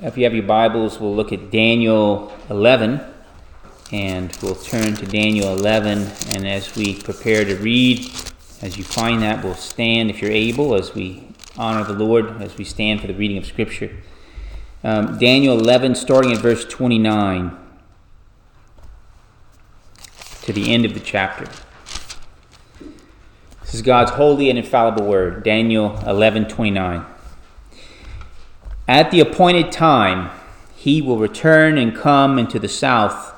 If you have your Bibles, we'll look at Daniel 11, and we'll turn to Daniel 11. And as we prepare to read, as you find that, we'll stand if you're able as we honor the Lord as we stand for the reading of Scripture. Um, Daniel 11, starting at verse 29 to the end of the chapter. This is God's holy and infallible word, Daniel 11, 29. At the appointed time, he will return and come into the south.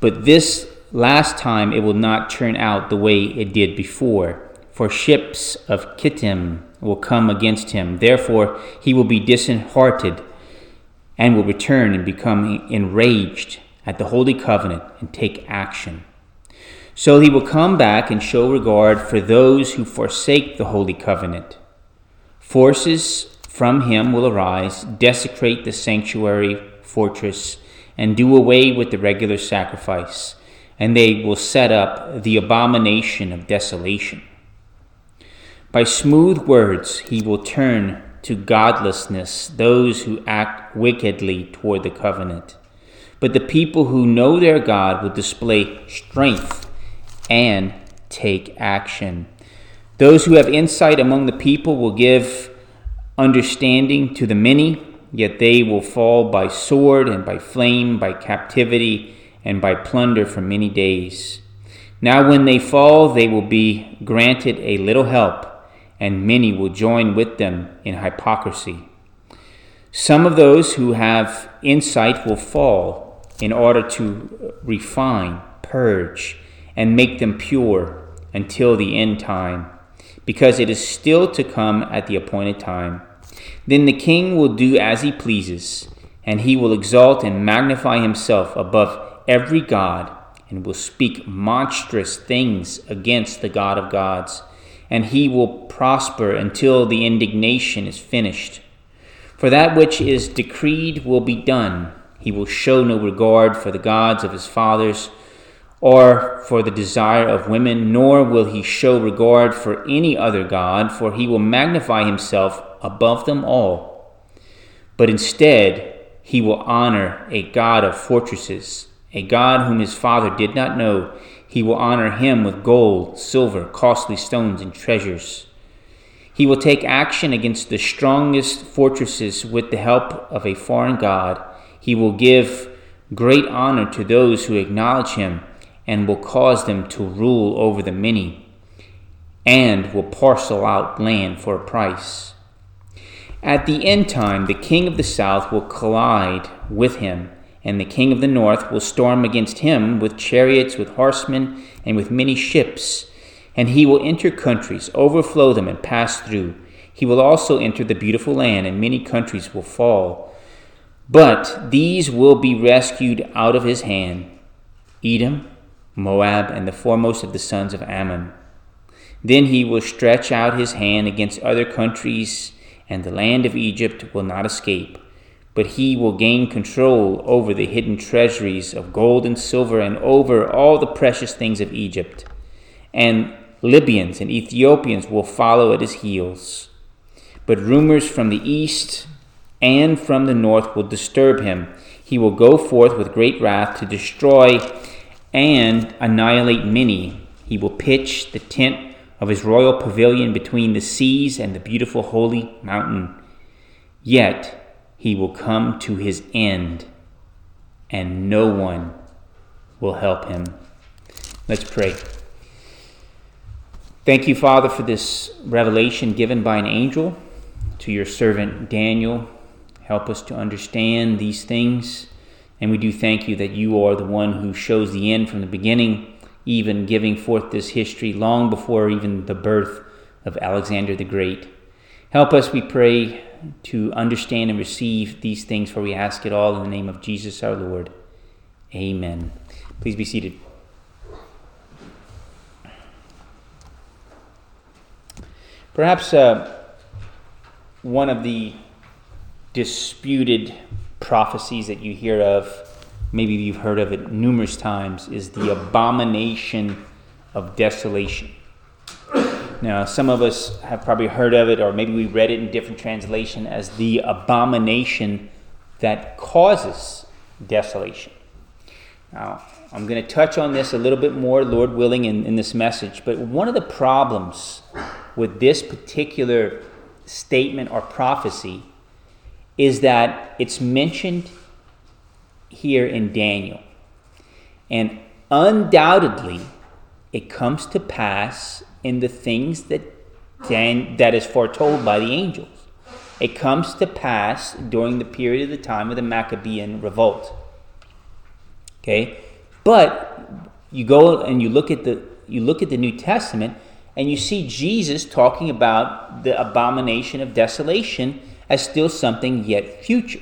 But this last time it will not turn out the way it did before. For ships of Kittim will come against him. Therefore, he will be disheartened and will return and become enraged at the Holy Covenant and take action. So he will come back and show regard for those who forsake the Holy Covenant. Forces from him will arise, desecrate the sanctuary fortress, and do away with the regular sacrifice, and they will set up the abomination of desolation. By smooth words he will turn to godlessness those who act wickedly toward the covenant. But the people who know their God will display strength and take action. Those who have insight among the people will give understanding to the many, yet they will fall by sword and by flame, by captivity and by plunder for many days. Now, when they fall, they will be granted a little help, and many will join with them in hypocrisy. Some of those who have insight will fall in order to refine, purge, and make them pure until the end time, because it is still to come at the appointed time. Then the king will do as he pleases, and he will exalt and magnify himself above every god, and will speak monstrous things against the God of gods, and he will prosper until the indignation is finished. For that which is decreed will be done. He will show no regard for the gods of his fathers or for the desire of women, nor will he show regard for any other God, for he will magnify himself above them all. But instead, he will honor a God of fortresses, a God whom his father did not know. He will honor him with gold, silver, costly stones, and treasures. He will take action against the strongest fortresses with the help of a foreign God. He will give great honor to those who acknowledge him and will cause them to rule over the many, and will parcel out land for a price. At the end time, the king of the south will collide with him, and the king of the north will storm against him with chariots, with horsemen, and with many ships. And he will enter countries, overflow them, and pass through. He will also enter the beautiful land, and many countries will fall. But these will be rescued out of his hand Edom, Moab, and the foremost of the sons of Ammon. Then he will stretch out his hand against other countries, and the land of Egypt will not escape. But he will gain control over the hidden treasuries of gold and silver, and over all the precious things of Egypt. And Libyans and Ethiopians will follow at his heels. But rumors from the east and from the north will disturb him. He will go forth with great wrath to destroy and annihilate many. He will pitch the tent of his royal pavilion between the seas and the beautiful holy mountain. Yet he will come to his end, and no one will help him. Let's pray. Thank you, Father, for this revelation given by an angel to your servant Daniel. Help us to understand these things and we do thank you that you are the one who shows the end from the beginning, even giving forth this history long before even the birth of Alexander the Great. Help us, we pray, to understand and receive these things, for we ask it all in the name of Jesus our Lord. Amen. Please be seated. Perhaps uh, one of the disputed prophecies that you hear of, maybe you've heard of it numerous times, is the abomination of desolation. Now, some of us have probably heard of it, or maybe we read it in different translation as the abomination that causes desolation. Now, I'm going to touch on this a little bit more, Lord willing, in, in this message. But one of the problems with this particular statement or prophecy is that it's mentioned here in Daniel. And undoubtedly, it comes to pass in the things that, Dan, that is foretold by the angels. It comes to pass during the period of the time of the Maccabean revolt. Okay? But you go and you look at the you look at the New Testament and you see Jesus talking about the abomination of desolation as still something yet future.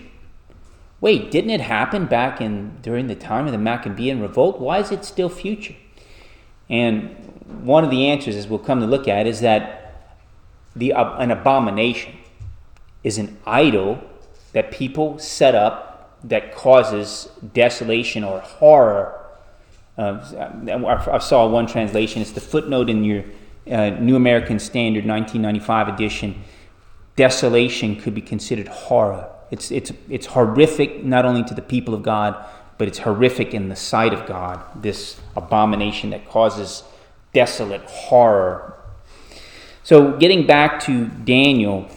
Wait, didn't it happen back in during the time of the Maccabean revolt? Why is it still future? And one of the answers, as we'll come to look at, is that the uh, an abomination is an idol that people set up that causes desolation or horror. Uh, I saw one translation. It's the footnote in your uh, New American Standard 1995 edition. Desolation could be considered horror. It's, it's, it's horrific not only to the people of God, but it's horrific in the sight of God. This abomination that causes desolate horror. So, getting back to Daniel,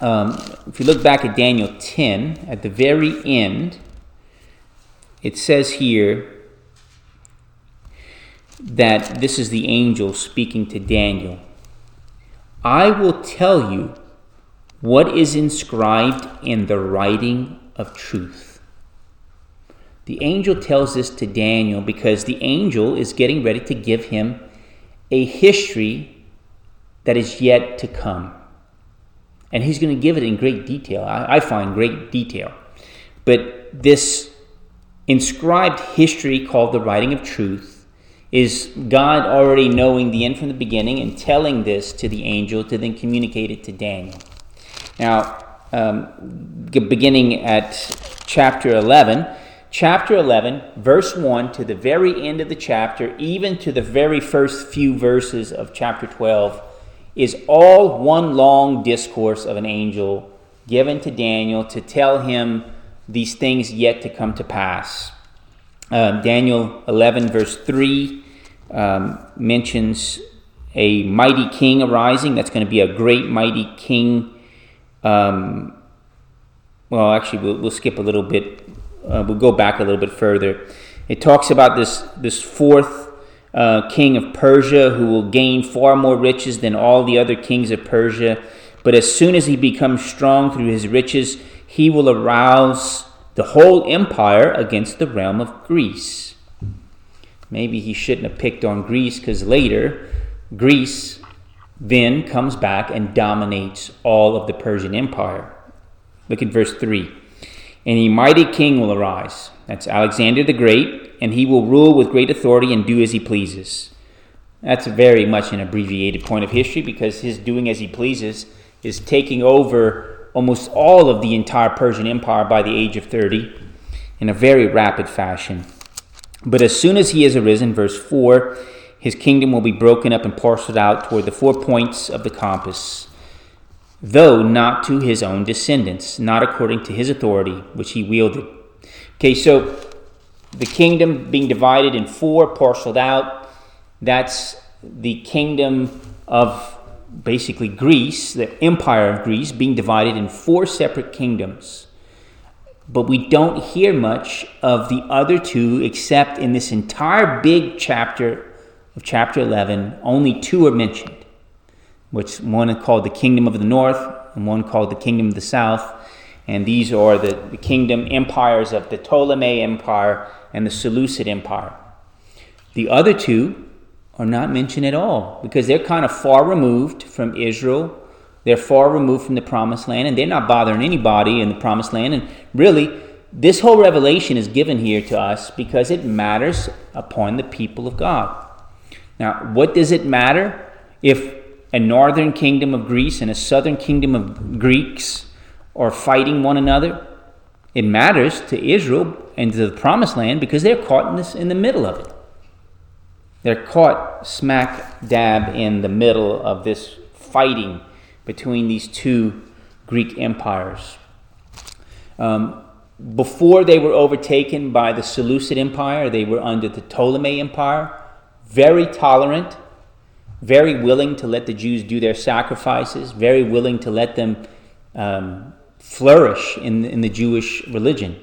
um, if you look back at Daniel 10, at the very end, it says here that this is the angel speaking to Daniel. I will tell you what is inscribed in the writing of truth. The angel tells this to Daniel because the angel is getting ready to give him a history that is yet to come. And he's going to give it in great detail. I, I find great detail. But this inscribed history called the writing of truth is God already knowing the end from the beginning and telling this to the angel to then communicate it to Daniel. Now, um, beginning at chapter 11, chapter 11, verse 1 to the very end of the chapter, even to the very first few verses of chapter 12, is all one long discourse of an angel given to Daniel to tell him these things yet to come to pass. Um, Daniel 11, verse 3, um, mentions a mighty king arising. That's going to be a great, mighty king um, well, actually, we'll, we'll, skip a little bit. Uh, we'll go back a little bit further. It talks about this this fourth uh, king of Persia who will gain far more riches than all the other kings of Persia. But as soon as he becomes strong through his riches, he will arouse the whole empire against the realm of Greece. Maybe he shouldn't have picked on Greece because later Greece then comes back and dominates all of the Persian Empire. Look at verse 3. And a mighty king will arise. That's Alexander the Great, and he will rule with great authority and do as he pleases. That's very much an abbreviated point of history because his doing as he pleases is taking over almost all of the entire Persian Empire by the age of 30 in a very rapid fashion. But as soon as he has arisen, verse 4, his kingdom will be broken up and parceled out toward the four points of the compass, though not to his own descendants, not according to his authority which he wielded. Okay, so the kingdom being divided in four, parceled out, that's the kingdom of basically Greece, the empire of Greece, being divided in four separate kingdoms. But we don't hear much of the other two except in this entire big chapter of chapter 11, only two are mentioned, which one is called the kingdom of the north and one called the kingdom of the south. And these are the, the kingdom empires of the Ptolemy Empire and the Seleucid Empire. The other two are not mentioned at all because they're kind of far removed from Israel. They're far removed from the promised land and they're not bothering anybody in the promised land. And really, this whole revelation is given here to us because it matters upon the people of God. Now, what does it matter if a northern kingdom of Greece and a southern kingdom of Greeks are fighting one another? It matters to Israel and to the promised land because they're caught in, this, in the middle of it. They're caught smack dab in the middle of this fighting between these two Greek empires. Um, before they were overtaken by the Seleucid Empire, they were under the Ptolemy Empire, very tolerant, very willing to let the Jews do their sacrifices, very willing to let them um, flourish in, in the Jewish religion,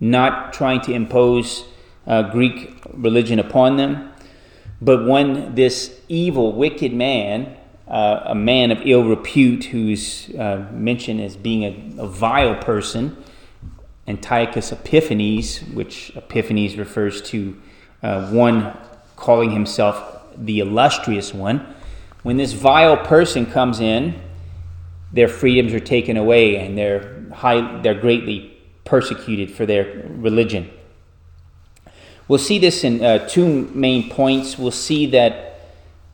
not trying to impose uh, Greek religion upon them. But when this evil, wicked man, uh, a man of ill repute who's uh, mentioned as being a, a vile person, Antiochus Epiphanes, which Epiphanes refers to uh, one calling himself the illustrious one. When this vile person comes in, their freedoms are taken away and they're, high, they're greatly persecuted for their religion. We'll see this in uh, two main points. We'll see that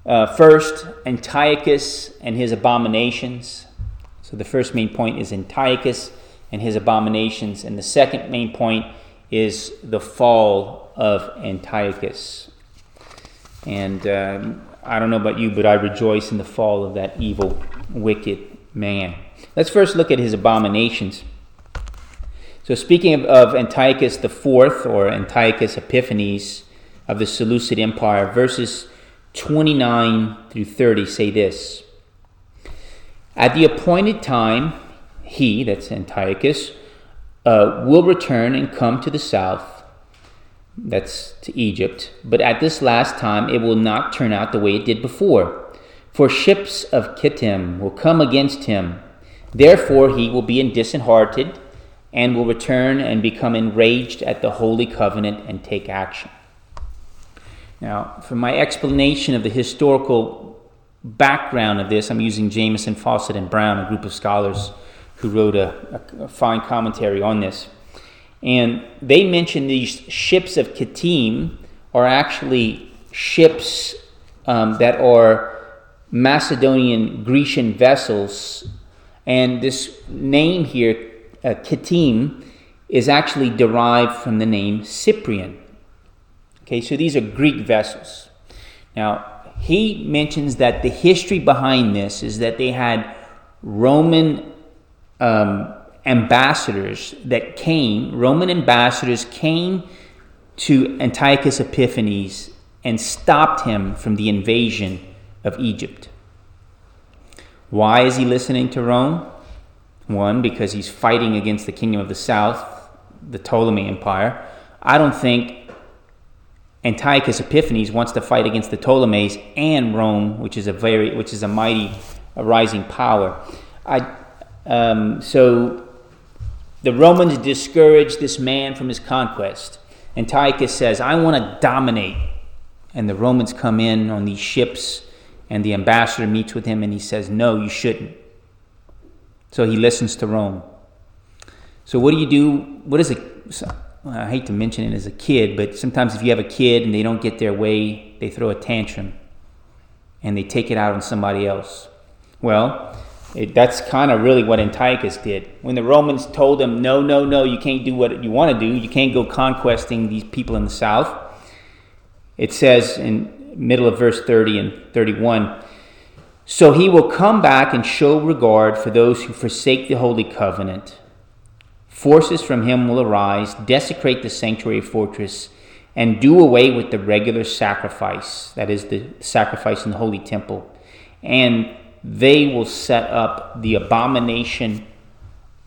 uh, first, Antiochus and his abominations. So the first main point is Antiochus and his abominations. And the second main point is the fall of Antiochus. And um, I don't know about you, but I rejoice in the fall of that evil, wicked man. Let's first look at his abominations. So, speaking of, of Antiochus IV, or Antiochus Epiphanes of the Seleucid Empire, verses 29 through 30 say this At the appointed time, he, that's Antiochus, uh, will return and come to the south, that's to Egypt, but at this last time it will not turn out the way it did before. For ships of Kittim will come against him. Therefore he will be disheartened and will return and become enraged at the holy covenant and take action. Now, for my explanation of the historical background of this, I'm using Jamieson, Fausset, and Brown, a group of scholars who wrote a, a fine commentary on this. And they mention these ships of Kittim are actually ships um, that are Macedonian Grecian vessels. And this name here, uh, Kittim, is actually derived from the name Cyprian. Okay, so these are Greek vessels. Now, he mentions that the history behind this is that they had Roman um, ambassadors that came, Roman ambassadors came to Antiochus Epiphanes and stopped him from the invasion of Egypt. Why is he listening to Rome? One, because he's fighting against the kingdom of the south, the Ptolemy Empire. I don't think Antiochus Epiphanes wants to fight against the Ptolemies and Rome, which is a very, which is a mighty, a rising power. I, um, so the Romans discourage this man from his conquest. Antiochus says, "I want to dominate," and the Romans come in on these ships, and the ambassador meets with him, and he says, "No, you shouldn't." So he listens to Rome. So what do you do? What is it? I hate to mention it as a kid, but sometimes if you have a kid and they don't get their way, they throw a tantrum and they take it out on somebody else. Well, it, that's kind of really what Antiochus did. When the Romans told him, no, no, no, you can't do what you want to do, you can't go conquesting these people in the south, it says in middle of verse 30 and 31 so he will come back and show regard for those who forsake the holy covenant Forces from him will arise, desecrate the sanctuary fortress, and do away with the regular sacrifice, that is, the sacrifice in the holy temple. And they will set up the abomination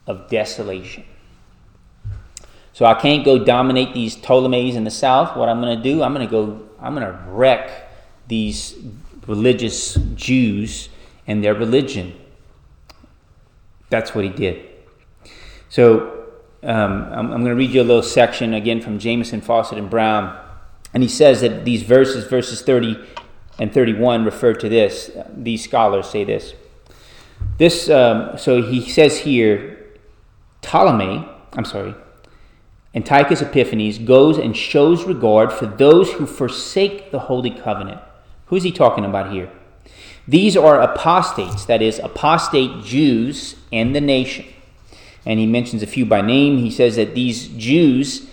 of desolation. So I can't go dominate these Ptolemies in the south. What I'm going to do, I'm going to go, I'm going to wreck these religious Jews and their religion. That's what he did. So um, I'm, I'm going to read you a little section again from Jamieson, Fausset, and Brown. And he says that these verses, verses 30 and 31, refer to this. These scholars say this. This, um, so he says here, Ptolemy, I'm sorry, Antiochus Epiphanes goes and shows regard for those who forsake the holy covenant. Who's he talking about here? These are apostates, that is, apostate Jews and the nation and he mentions a few by name. He says that these Jews,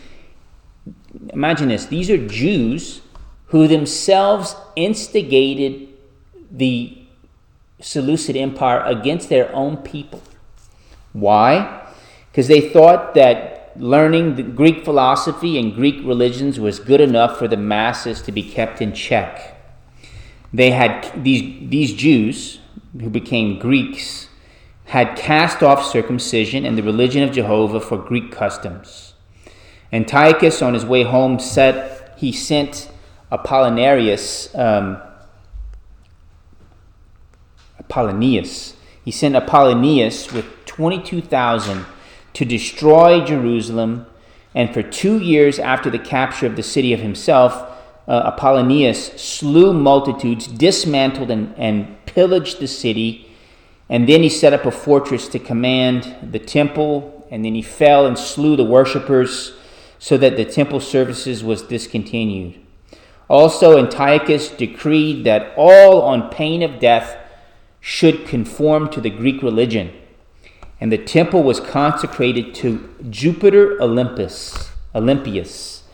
imagine this, these are Jews who themselves instigated the Seleucid Empire against their own people. Why? Because they thought that learning Greek philosophy and Greek religions was good enough for the masses to be kept in check. They had these, these Jews who became Greeks had cast off circumcision and the religion of Jehovah for Greek customs. Antiochus, on his way home, said he sent Apollinarius, um, Apollonius. He sent Apollonius with 22,000 to destroy Jerusalem, and for two years after the capture of the city of himself, uh, Apollonius slew multitudes, dismantled and, and pillaged the city, and then he set up a fortress to command the temple, and then he fell and slew the worshippers so that the temple services was discontinued. Also, Antiochus decreed that all, on pain of death, should conform to the Greek religion, and the temple was consecrated to Jupiter Olympus, Olympius.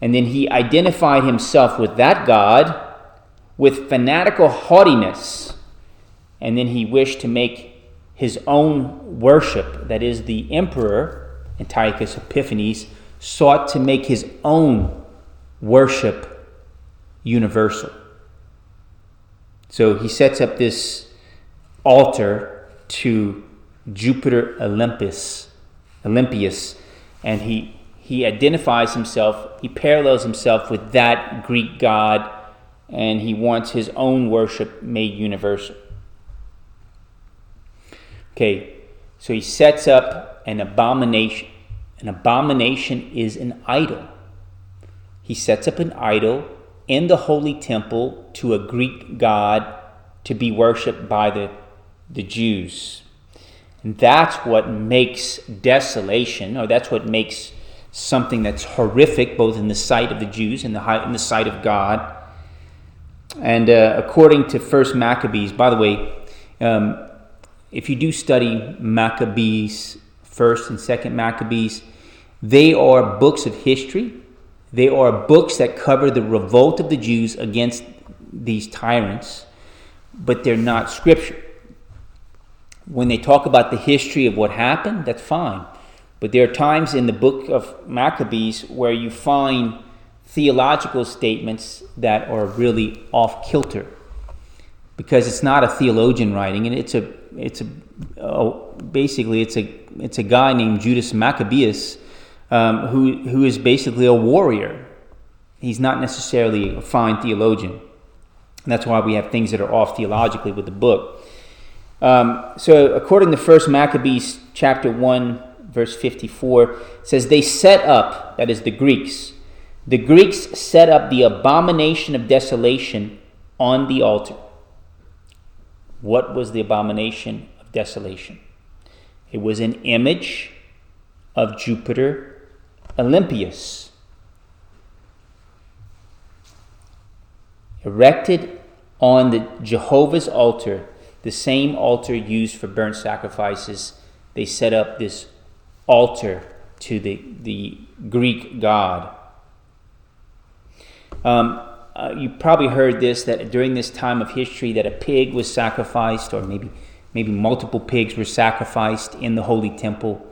And then he identified himself with that god with fanatical haughtiness, and then he wished to make his own worship, that is, the emperor, Antiochus Epiphanes, sought to make his own worship universal. So he sets up this altar to Jupiter Olympus, Olympius, and he he identifies himself, he parallels himself with that Greek god, and he wants his own worship made universal. Okay, so he sets up an abomination. An abomination is an idol. He sets up an idol in the holy temple to a Greek god to be worshiped by the, the Jews. And that's what makes desolation, or that's what makes something that's horrific, both in the sight of the Jews and the, in the sight of God. And uh, according to First Maccabees, by the way, um, if you do study Maccabees, First and Second Maccabees, they are books of history they are books that cover the revolt of the Jews against these tyrants, but they're not scripture. When they talk about the history of what happened, that's fine. But there are times in the book of Maccabees where you find theological statements that are really off kilter because it's not a theologian writing and it's a it's a oh, basically it's a it's a guy named Judas Maccabeus um, who, who is basically a warrior. He's not necessarily a fine theologian. And that's why we have things that are off theologically with the book. Um, so, according to First Maccabees chapter 1, verse 54, it says, They set up, that is the Greeks, the Greeks set up the abomination of desolation on the altar. What was the abomination of desolation? It was an image of Jupiter Olympius, erected on the Jehovah's altar, the same altar used for burnt sacrifices, they set up this altar to the, the Greek god. Um, uh, you probably heard this that during this time of history that a pig was sacrificed or maybe maybe multiple pigs were sacrificed in the holy temple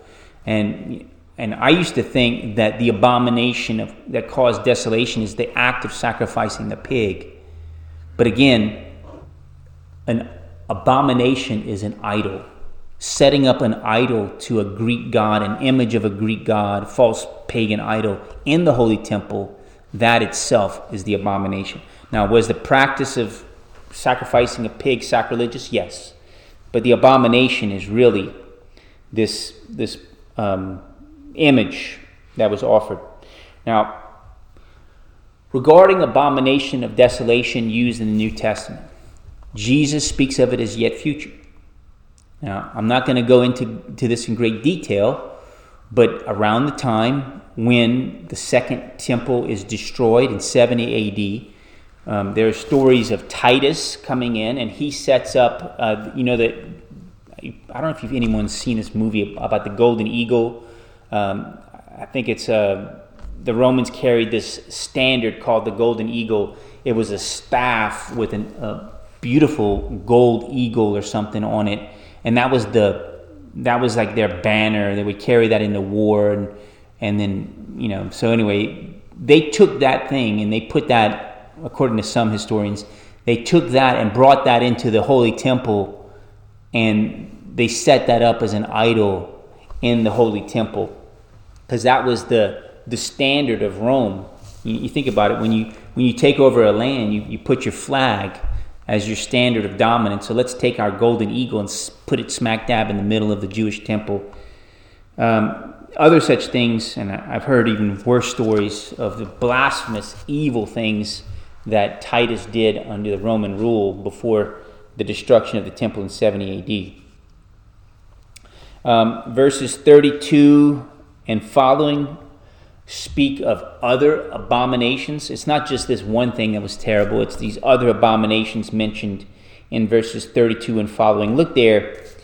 and and I used to think that the abomination of, that caused desolation is the act of sacrificing the pig. But again, an abomination is an idol. Setting up an idol to a Greek god, an image of a Greek god, false pagan idol in the holy temple, that itself is the abomination. Now, was the practice of sacrificing a pig sacrilegious? Yes. But the abomination is really this, this um, image that was offered. Now, regarding abomination of desolation used in the New Testament, Jesus speaks of it as yet future. Now, I'm not going to go into to this in great detail, but around the time when the second temple is destroyed in 70 AD, um, there are stories of Titus coming in, and he sets up, uh, you know, that I don't know if anyone's seen this movie about the golden eagle um, I think it's uh, the Romans carried this standard called the golden eagle. It was a staff with an, a beautiful gold eagle or something on it, and that was the that was like their banner. They would carry that into war, and and then you know. So anyway, they took that thing and they put that, according to some historians, they took that and brought that into the holy temple, and they set that up as an idol in the holy temple, because that was the the standard of Rome. You, you, think about it when you when you take over a land, you, you put your flag as your standard of dominance. So let's take our golden eagle and put it smack dab in the middle of the Jewish temple. Um, other such things, and I've heard even worse stories of the blasphemous, evil things that Titus did under the Roman rule before the destruction of the temple in 70 AD. Um, verses 32 and following speak of other abominations. It's not just this one thing that was terrible, it's these other abominations mentioned in verses 32 and following. Look there. It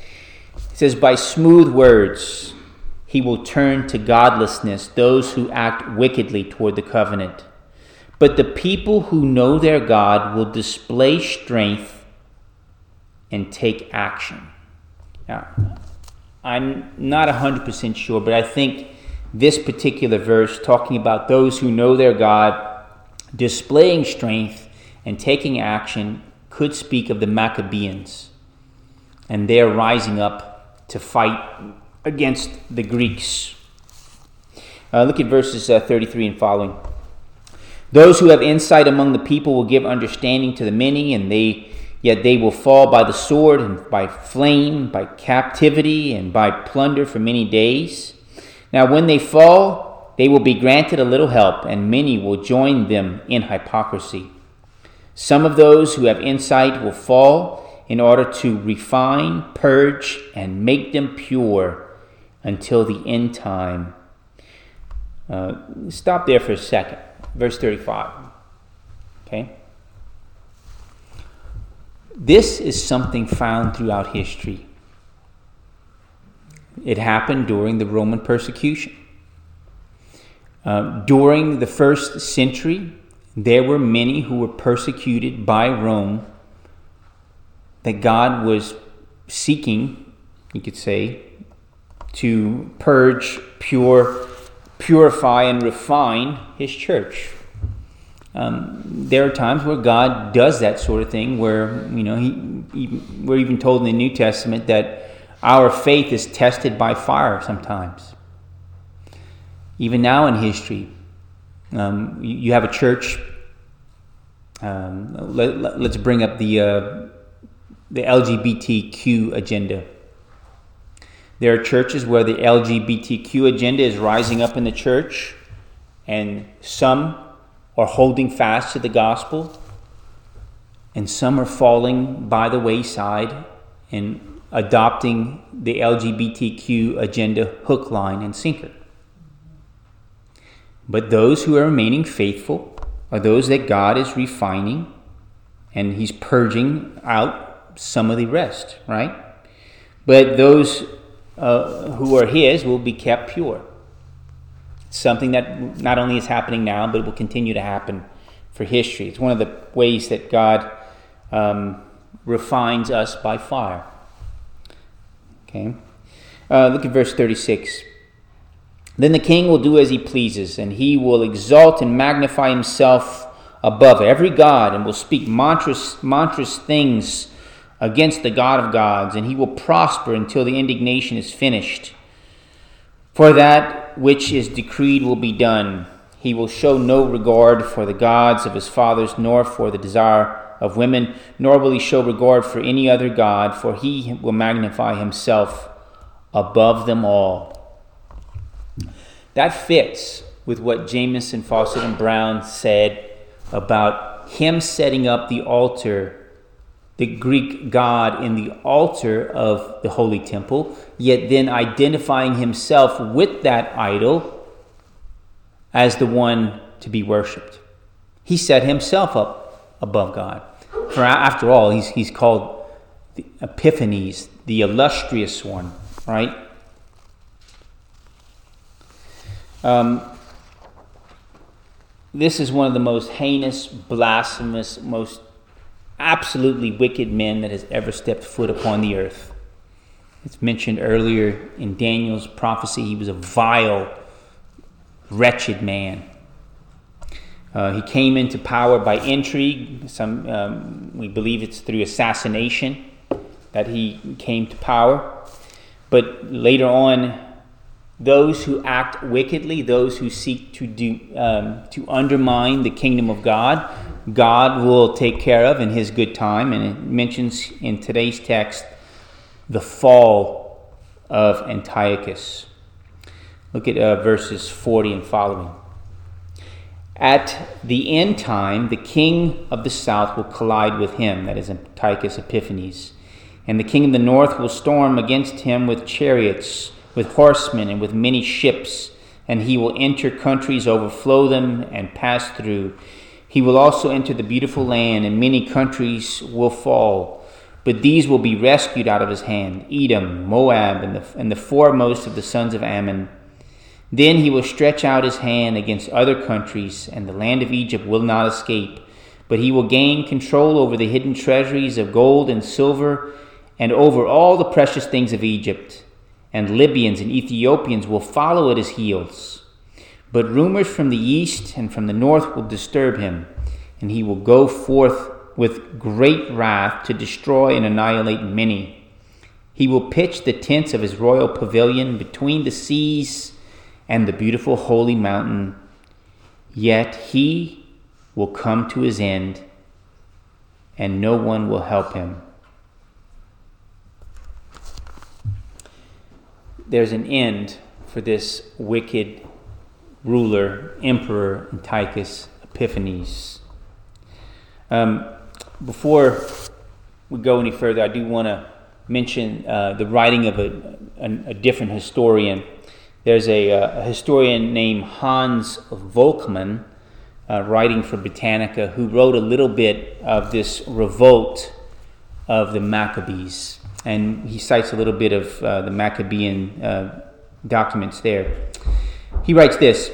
says, By smooth words he will turn to godlessness those who act wickedly toward the covenant. But the people who know their God will display strength and take action. Now, I'm not 100% sure, but I think this particular verse, talking about those who know their God, displaying strength and taking action, could speak of the Maccabees and their rising up to fight against the Greeks. Uh, look at verses uh, 33 and following. Those who have insight among the people will give understanding to the many, and they yet they will fall by the sword and by flame, by captivity, and by plunder for many days. Now, when they fall, they will be granted a little help, and many will join them in hypocrisy. Some of those who have insight will fall in order to refine, purge, and make them pure until the end time. Uh, stop there for a second. Verse 35. Okay? This is something found throughout history. It happened during the Roman persecution. Uh, during the first century, there were many who were persecuted by Rome that God was seeking, you could say, to purge, pure, purify, and refine His church. Um, there are times where God does that sort of thing, where you know he, he, we're even told in the New Testament that our faith is tested by fire sometimes. Even now in history, um, you, have a church. Um, let, us let, bring up the uh, the LGBTQ agenda. There are churches where the LGBTQ agenda is rising up in the church, and some are holding fast to the gospel, and some are falling by the wayside and adopting the LGBTQ agenda hook, line, and sinker. But those who are remaining faithful are those that God is refining and He's purging out some of the rest, right? But those uh, who are His will be kept pure. Something that not only is happening now, but it will continue to happen for history. It's one of the ways that God um, refines us by fire. Okay? Uh, look at verse 36. Then the king will do as he pleases, and he will exalt and magnify himself above every god, and will speak monstrous, monstrous things against the God of gods, and he will prosper until the indignation is finished. For that which is decreed will be done. He will show no regard for the gods of his fathers, nor for the desire of women, nor will he show regard for any other God, for he will magnify himself above them all. That fits with what Jamieson, Fausset, and Brown said about him setting up the altar the Greek god in the altar of the Holy Temple, yet then identifying himself with that idol as the one to be worshiped. He set himself up above God. For after all, he's, he's called the Epiphanes, the illustrious one, right? Um, this is one of the most heinous, blasphemous, most absolutely wicked men that has ever stepped foot upon the earth. It's mentioned earlier in Daniel's prophecy, he was a vile, wretched man. Uh, he came into power by intrigue. Some, um, we believe it's through assassination that he came to power. But later on, those who act wickedly, those who seek to do um, to undermine the kingdom of God, God will take care of in His good time. And it mentions in today's text the fall of Antiochus. Look at uh, verses 40 and following. At the end time, the king of the south will collide with him, that is Antiochus Epiphanes, and the king of the north will storm against him with chariots, with horsemen, and with many ships, and he will enter countries, overflow them, and pass through. He will also enter the beautiful land, and many countries will fall. But these will be rescued out of his hand Edom, Moab, and the, and the foremost of the sons of Ammon then he will stretch out his hand against other countries, and the land of Egypt will not escape. But he will gain control over the hidden treasuries of gold and silver, and over all the precious things of Egypt. And Libyans and Ethiopians will follow at his heels. But rumors from the east and from the north will disturb him, and he will go forth with great wrath to destroy and annihilate many. He will pitch the tents of his royal pavilion between the seas and the beautiful holy mountain, yet he will come to his end, and no one will help him. There's an end for this wicked ruler, Emperor Antiochus Epiphanes. Um, before we go any further, I do want to mention uh, the writing of a, a, a different historian there's a, uh, a historian named Hans Volkmann, uh, writing for Britannica, who wrote a little bit of this revolt of the Maccabees. And he cites a little bit of uh, the Maccabean uh, documents there. He writes this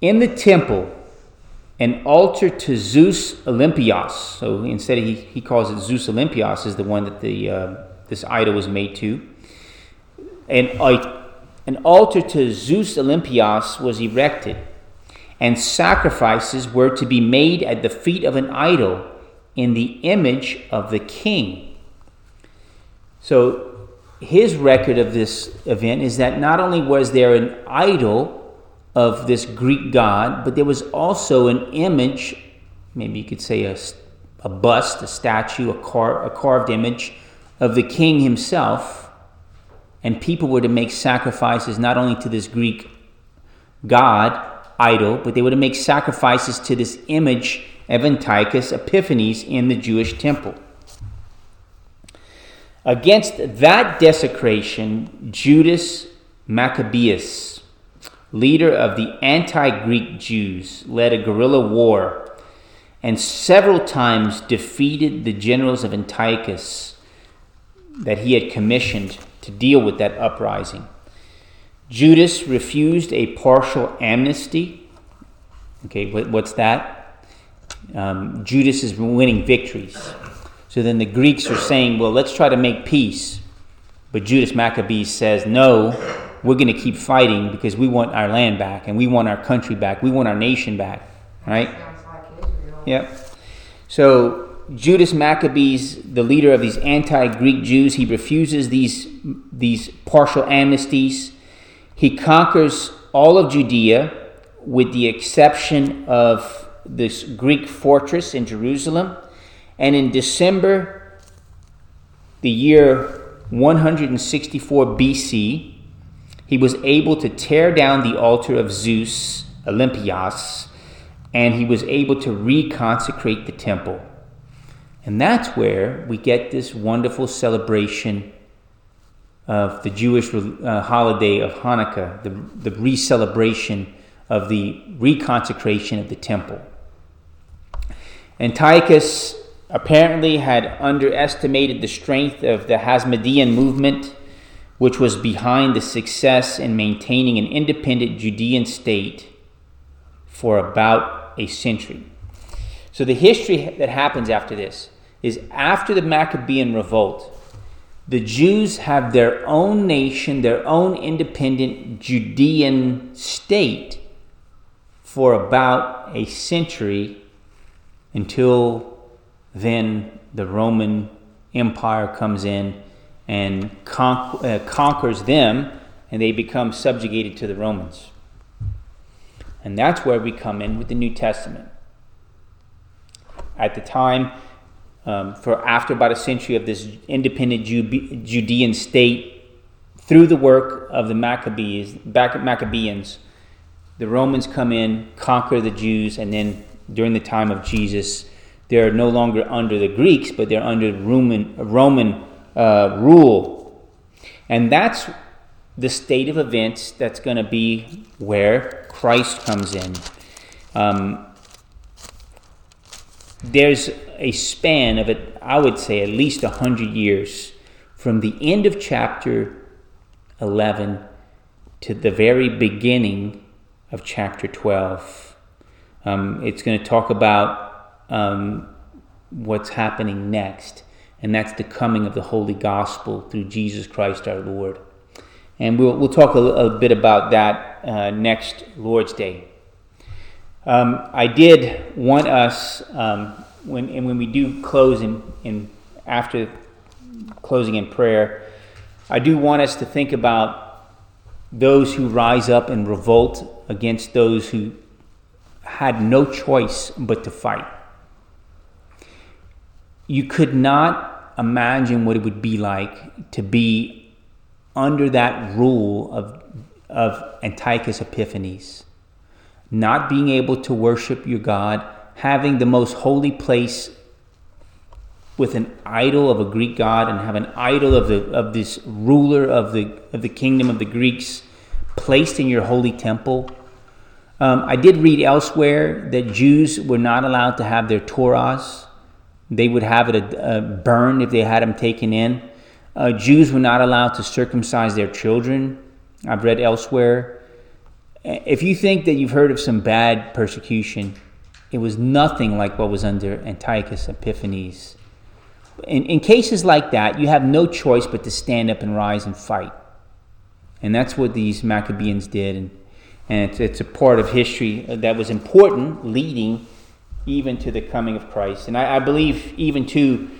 In the temple, an altar to Zeus Olympios. So instead, he, he calls it Zeus Olympios, is the one that the, uh, this idol was made to. And a an altar to Zeus Olympios was erected, and sacrifices were to be made at the feet of an idol in the image of the king. So, his record of this event is that not only was there an idol of this Greek god, but there was also an image, maybe you could say a, a bust, a statue, a, car, a carved image of the king himself and people were to make sacrifices not only to this Greek god, idol, but they were to make sacrifices to this image of Antiochus Epiphanes in the Jewish temple. Against that desecration, Judas Maccabeus, leader of the anti Greek Jews, led a guerrilla war and several times defeated the generals of Antiochus that he had commissioned to deal with that uprising. Judas refused a partial amnesty. Okay, what's that? Um, Judas is winning victories. So then the Greeks are saying, well, let's try to make peace. But Judas Maccabees says, no, we're going to keep fighting because we want our land back and we want our country back. We want our nation back. Right? Yep. So Judas Maccabees, the leader of these anti-Greek Jews, he refuses these, these partial amnesties. He conquers all of Judea with the exception of this Greek fortress in Jerusalem. And in December, the year 164 BC, he was able to tear down the altar of Zeus, Olympios, and he was able to reconsecrate the temple. And that's where we get this wonderful celebration of the Jewish uh, holiday of Hanukkah, the, the re celebration of the reconsecration of the temple. Antiochus apparently had underestimated the strength of the Hasmonean movement, which was behind the success in maintaining an independent Judean state for about a century. So the history that happens after this is after the Maccabean revolt, the Jews have their own nation, their own independent Judean state for about a century until then the Roman Empire comes in and con- uh, conquers them and they become subjugated to the Romans. And that's where we come in with the New Testament. At the time, um, for after about a century of this independent Judean state, through the work of the Maccabees, Maccabeans, the Romans come in, conquer the Jews, and then during the time of Jesus, they're no longer under the Greeks, but they're under Roman, Roman uh, rule. And that's the state of events that's going to be where Christ comes in. Um, there's a span of it, I would say, at least 100 years from the end of chapter 11 to the very beginning of chapter 12. Um, it's going to talk about um, what's happening next, and that's the coming of the Holy Gospel through Jesus Christ our Lord. And we'll, we'll talk a, a bit about that uh, next Lord's Day. Um, I did want us, um, when, and when we do close in, in, after closing in prayer, I do want us to think about those who rise up and revolt against those who had no choice but to fight. You could not imagine what it would be like to be under that rule of, of Antiochus Epiphanes, not being able to worship your God, having the most holy place with an idol of a Greek god and have an idol of, the, of this ruler of the, of the kingdom of the Greeks placed in your holy temple. Um, I did read elsewhere that Jews were not allowed to have their Torahs. They would have it uh, burned if they had them taken in. Uh, Jews were not allowed to circumcise their children. I've read elsewhere. If you think that you've heard of some bad persecution, it was nothing like what was under Antiochus Epiphanes. In, in cases like that, you have no choice but to stand up and rise and fight. And that's what these Maccabeans did. And, and it's, it's a part of history that was important, leading even to the coming of Christ. And I, I believe, even to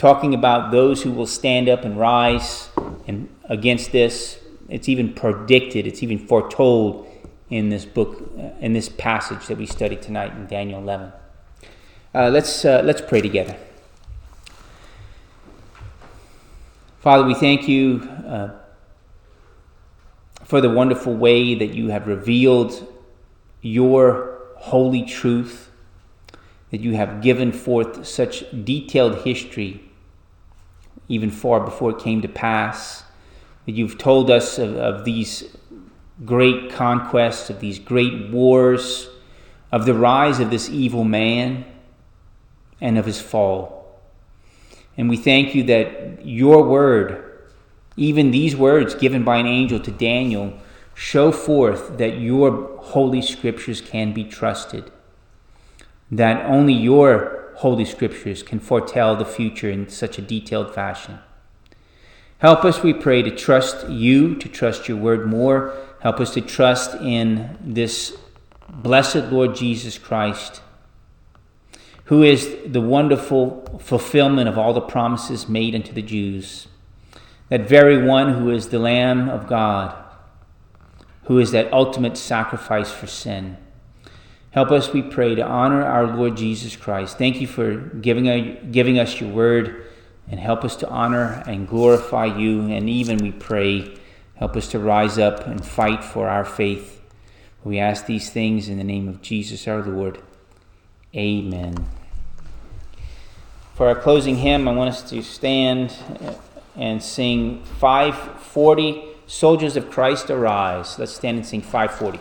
talking about those who will stand up and rise and against this. It's even predicted, it's even foretold in this book, uh, in this passage that we studied tonight in Daniel 11. Uh, let's, uh, let's pray together. Father, we thank you uh, for the wonderful way that you have revealed your holy truth, that you have given forth such detailed history even far before it came to pass. That you've told us of, of these great conquests, of these great wars, of the rise of this evil man, and of his fall. And we thank you that your word, even these words given by an angel to Daniel, show forth that your holy scriptures can be trusted, that only your Holy Scriptures can foretell the future in such a detailed fashion. Help us, we pray, to trust you, to trust your word more. Help us to trust in this blessed Lord Jesus Christ, who is the wonderful fulfillment of all the promises made unto the Jews. That very one who is the Lamb of God, who is that ultimate sacrifice for sin. Help us, we pray, to honor our Lord Jesus Christ. Thank you for giving, a, giving us your word and help us to honor and glorify you. And even, we pray, help us to rise up and fight for our faith. We ask these things in the name of Jesus our Lord. Amen. For our closing hymn, I want us to stand and sing 540 Soldiers of Christ Arise. Let's stand and sing 540.